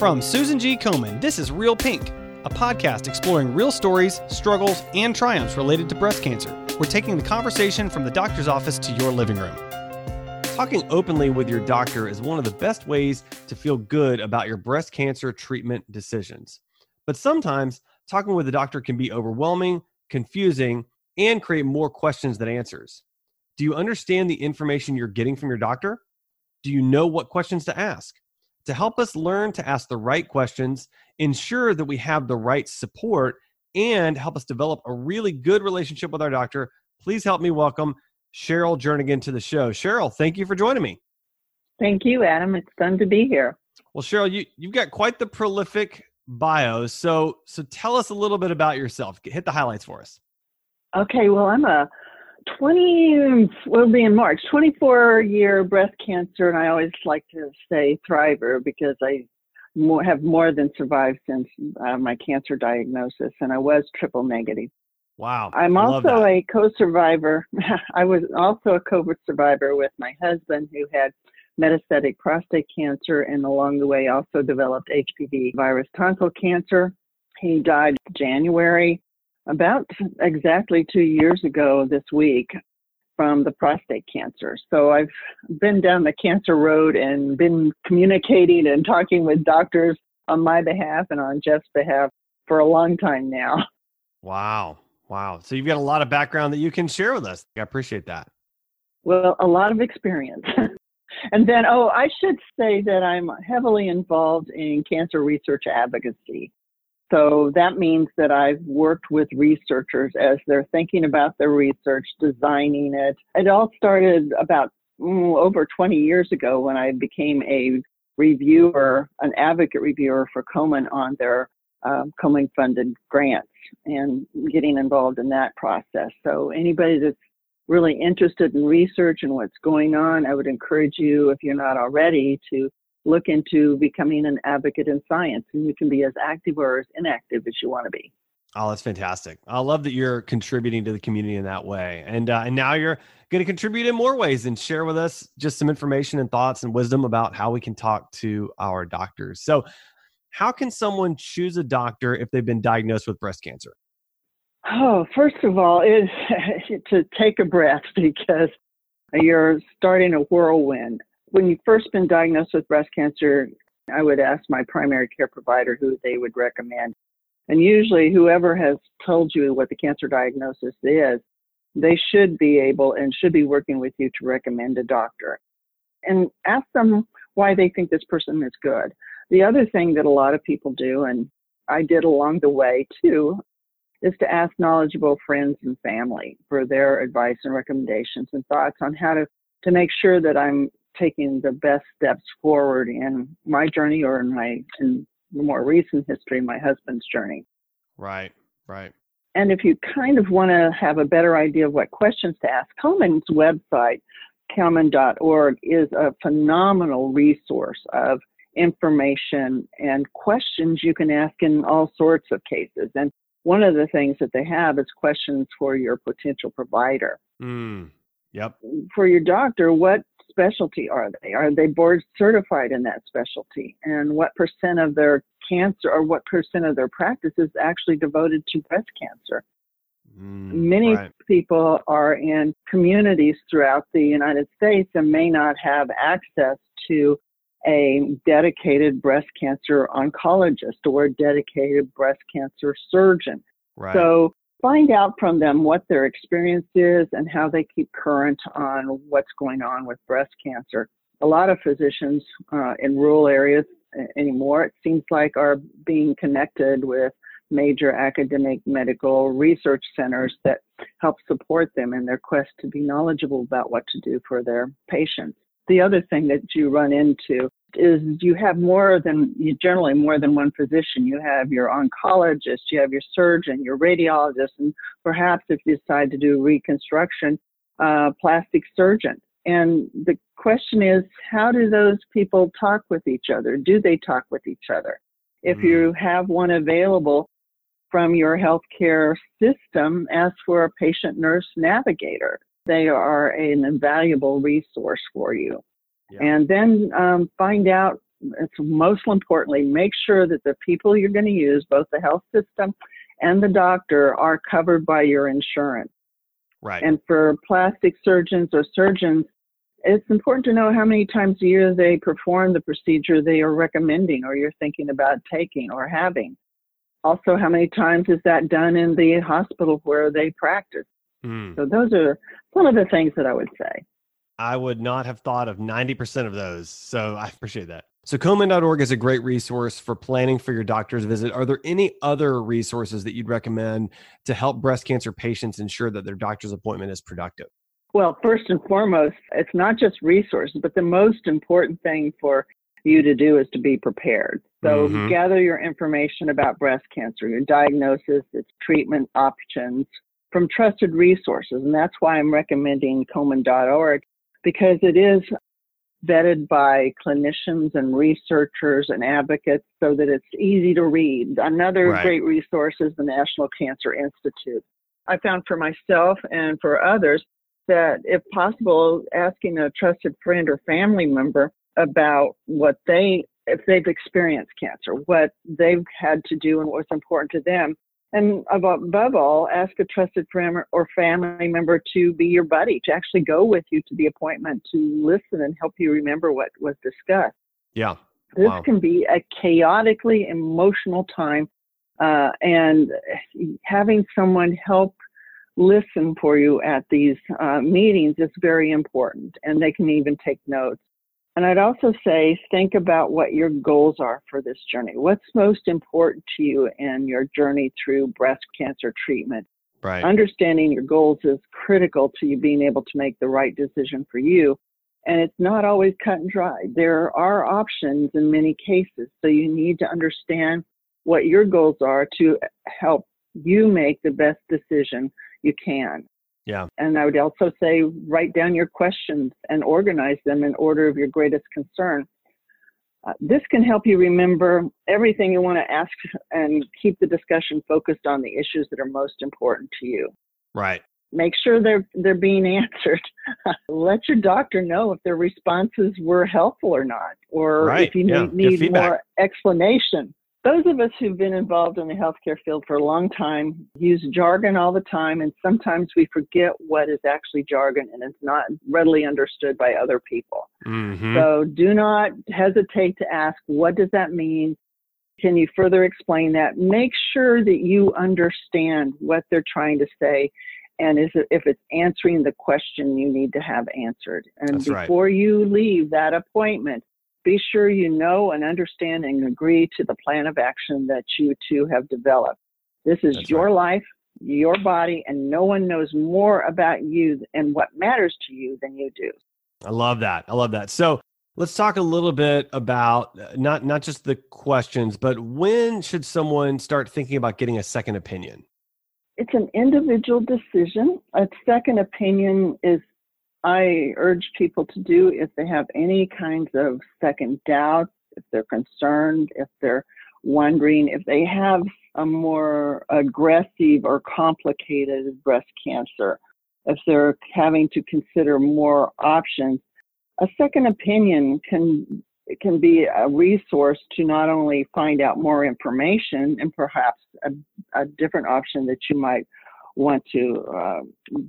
From Susan G. Komen, this is Real Pink, a podcast exploring real stories, struggles, and triumphs related to breast cancer. We're taking the conversation from the doctor's office to your living room. Talking openly with your doctor is one of the best ways to feel good about your breast cancer treatment decisions. But sometimes talking with a doctor can be overwhelming, confusing, and create more questions than answers. Do you understand the information you're getting from your doctor? Do you know what questions to ask? To help us learn to ask the right questions, ensure that we have the right support, and help us develop a really good relationship with our doctor, please help me welcome Cheryl Jernigan to the show. Cheryl, thank you for joining me. Thank you, Adam. It's fun to be here. Well, Cheryl, you, you've got quite the prolific bio. So, so tell us a little bit about yourself. Hit the highlights for us. Okay. Well, I'm a 20, will be in March, 24 year breast cancer. And I always like to say thriver because I more, have more than survived since uh, my cancer diagnosis. And I was triple negative. Wow. I'm also a co survivor. I was also a COVID survivor with my husband who had metastatic prostate cancer and along the way also developed HPV virus tonsil cancer. He died January about exactly two years ago this week from the prostate cancer. So I've been down the cancer road and been communicating and talking with doctors on my behalf and on Jeff's behalf for a long time now. Wow. Wow. So you've got a lot of background that you can share with us. I appreciate that. Well, a lot of experience. and then, oh, I should say that I'm heavily involved in cancer research advocacy. So that means that I've worked with researchers as they're thinking about their research, designing it. It all started about mm, over 20 years ago when I became a reviewer, an advocate reviewer for Komen on their um, Komen funded grants and getting involved in that process. So anybody that's really interested in research and what's going on, I would encourage you, if you're not already, to look into becoming an advocate in science. And you can be as active or as inactive as you want to be. Oh, that's fantastic. I love that you're contributing to the community in that way. And uh, and now you're going to contribute in more ways and share with us just some information and thoughts and wisdom about how we can talk to our doctors. So, how can someone choose a doctor if they've been diagnosed with breast cancer? Oh, first of all, is to take a breath because you're starting a whirlwind. When you've first been diagnosed with breast cancer, I would ask my primary care provider who they would recommend. And usually, whoever has told you what the cancer diagnosis is, they should be able and should be working with you to recommend a doctor. And ask them why they think this person is good. The other thing that a lot of people do, and I did along the way too, is to ask knowledgeable friends and family for their advice and recommendations and thoughts on how to, to make sure that I'm taking the best steps forward in my journey or in my in the more recent history, my husband's journey. Right, right. And if you kind of want to have a better idea of what questions to ask, Komen's website, komen.org, is a phenomenal resource of information and questions you can ask in all sorts of cases. And one of the things that they have is questions for your potential provider. Mm, yep. For your doctor, what specialty are they? Are they board certified in that specialty? And what percent of their cancer or what percent of their practice is actually devoted to breast cancer? Mm, Many right. people are in communities throughout the United States and may not have access to a dedicated breast cancer oncologist or a dedicated breast cancer surgeon. Right. So find out from them what their experience is and how they keep current on what's going on with breast cancer. A lot of physicians uh, in rural areas anymore, it seems like, are being connected with major academic medical research centers that help support them in their quest to be knowledgeable about what to do for their patients the other thing that you run into is you have more than you generally more than one physician. You have your oncologist, you have your surgeon, your radiologist, and perhaps if you decide to do reconstruction, uh, plastic surgeon. And the question is, how do those people talk with each other? Do they talk with each other? If mm. you have one available from your healthcare system, ask for a patient nurse navigator they are an invaluable resource for you. Yeah. And then um, find out it's most importantly, make sure that the people you're going to use, both the health system and the doctor, are covered by your insurance. Right. And for plastic surgeons or surgeons, it's important to know how many times a year they perform the procedure they are recommending or you're thinking about taking or having. Also, how many times is that done in the hospital where they practice? Mm. So, those are some of the things that I would say. I would not have thought of 90% of those. So, I appreciate that. So, Komen.org is a great resource for planning for your doctor's visit. Are there any other resources that you'd recommend to help breast cancer patients ensure that their doctor's appointment is productive? Well, first and foremost, it's not just resources, but the most important thing for you to do is to be prepared. So mm-hmm. gather your information about breast cancer, your diagnosis, its treatment options from trusted resources. And that's why I'm recommending Komen.org because it is vetted by clinicians and researchers and advocates so that it's easy to read. Another right. great resource is the National Cancer Institute. I found for myself and for others that if possible, asking a trusted friend or family member about what they, if they've experienced cancer, what they've had to do and what's important to them. And above all, ask a trusted friend or family member to be your buddy, to actually go with you to the appointment, to listen and help you remember what was discussed. Yeah. This wow. can be a chaotically emotional time. Uh, and having someone help listen for you at these uh, meetings is very important, and they can even take notes. And I'd also say think about what your goals are for this journey. What's most important to you in your journey through breast cancer treatment? Right. Understanding your goals is critical to you being able to make the right decision for you. And it's not always cut and dry. There are options in many cases. So you need to understand what your goals are to help you make the best decision you can. Yeah. And I would also say write down your questions and organize them in order of your greatest concern. Uh, this can help you remember everything you want to ask and keep the discussion focused on the issues that are most important to you. Right. Make sure they're they're being answered. Let your doctor know if their responses were helpful or not, or right. if you yeah. need, need more explanation those of us who've been involved in the healthcare field for a long time use jargon all the time, and sometimes we forget what is actually jargon and it's not readily understood by other people. Mm-hmm. So do not hesitate to ask, what does that mean? Can you further explain that? Make sure that you understand what they're trying to say and is it, if it's answering the question you need to have answered. And That's before right. you leave that appointment, be sure you know and understand and agree to the plan of action that you two have developed. This is That's your right. life, your body, and no one knows more about you and what matters to you than you do. I love that. I love that. So let's talk a little bit about uh, not not just the questions, but when should someone start thinking about getting a second opinion? It's an individual decision. A second opinion is I urge people to do if they have any kinds of second doubts, if they're concerned, if they're wondering, if they have a more aggressive or complicated breast cancer, if they're having to consider more options, a second opinion can can be a resource to not only find out more information and perhaps a, a different option that you might want to uh,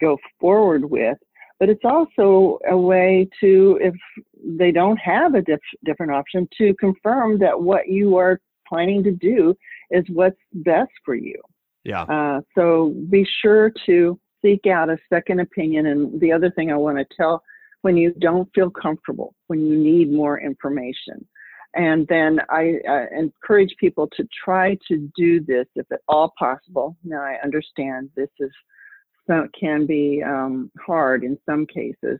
go forward with, but it's also a way to, if they don't have a diff- different option, to confirm that what you are planning to do is what's best for you. Yeah. Uh, so be sure to seek out a second opinion. And the other thing I want to tell when you don't feel comfortable, when you need more information. And then I uh, encourage people to try to do this if at all possible. Now, I understand this is so can be um, hard in some cases.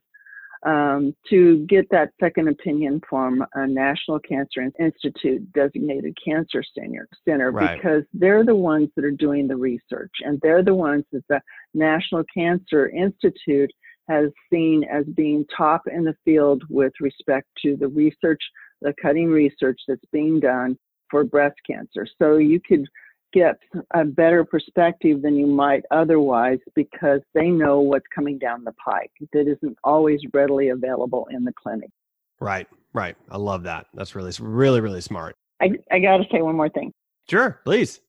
Um, to get that second opinion from a National Cancer Institute designated cancer center, center right. because they're the ones that are doing the research and they're the ones that the National Cancer Institute has seen as being top in the field with respect to the research, the cutting research that's being done for breast cancer. So you could get a better perspective than you might otherwise because they know what's coming down the pike that isn't always readily available in the clinic. Right, right. I love that. That's really, really, really smart. I, I got to say one more thing. Sure, please.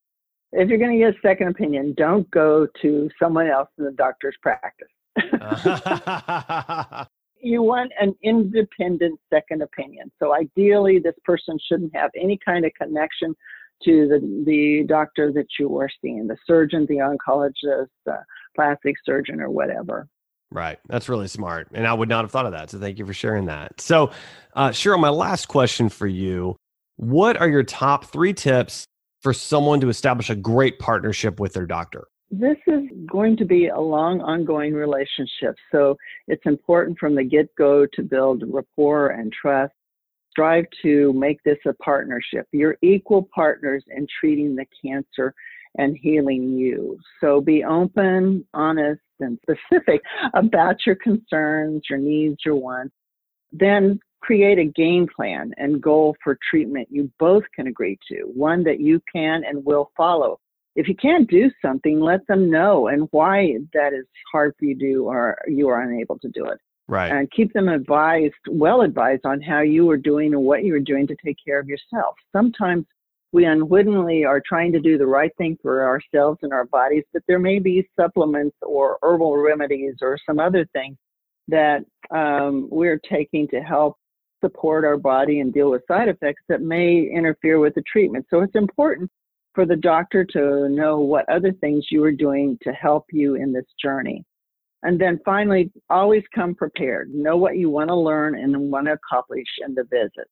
If you're going to get a second opinion, don't go to someone else in the doctor's practice. you want an independent second opinion. So ideally, this person shouldn't have any kind of connection to the, the doctor that you are seeing, the surgeon, the oncologist, the plastic surgeon, or whatever. Right. That's really smart. And I would not have thought of that. So thank you for sharing that. So, uh, Cheryl, my last question for you What are your top three tips for someone to establish a great partnership with their doctor? This is going to be a long, ongoing relationship. So it's important from the get go to build rapport and trust. Strive to make this a partnership. You're equal partners in treating the cancer and healing you. So be open, honest, and specific about your concerns, your needs, your wants. Then create a game plan and goal for treatment you both can agree to, one that you can and will follow. If you can't do something, let them know and why that is hard for you to do or you are unable to do it. Right. And keep them advised, well advised on how you are doing and what you are doing to take care of yourself. Sometimes we unwittingly are trying to do the right thing for ourselves and our bodies, but there may be supplements or herbal remedies or some other thing that um, we're taking to help support our body and deal with side effects that may interfere with the treatment. So it's important for the doctor to know what other things you are doing to help you in this journey. And then finally, always come prepared. Know what you want to learn and want to accomplish in the visit.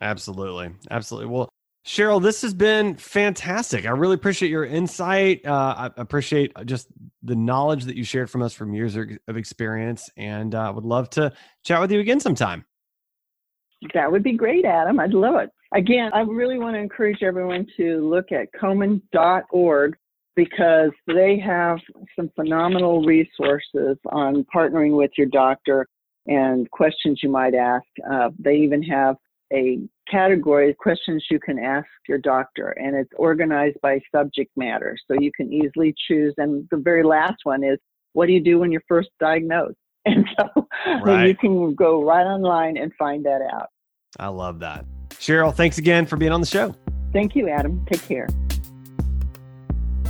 Absolutely. Absolutely. Well, Cheryl, this has been fantastic. I really appreciate your insight. Uh, I appreciate just the knowledge that you shared from us from years of experience, and I uh, would love to chat with you again sometime. That would be great, Adam. I'd love it. Again, I really want to encourage everyone to look at Komen.org because they have some phenomenal resources on partnering with your doctor and questions you might ask. Uh, they even have a category of questions you can ask your doctor, and it's organized by subject matter. So you can easily choose. And the very last one is what do you do when you're first diagnosed? And so right. you can go right online and find that out. I love that. Cheryl, thanks again for being on the show. Thank you, Adam. Take care.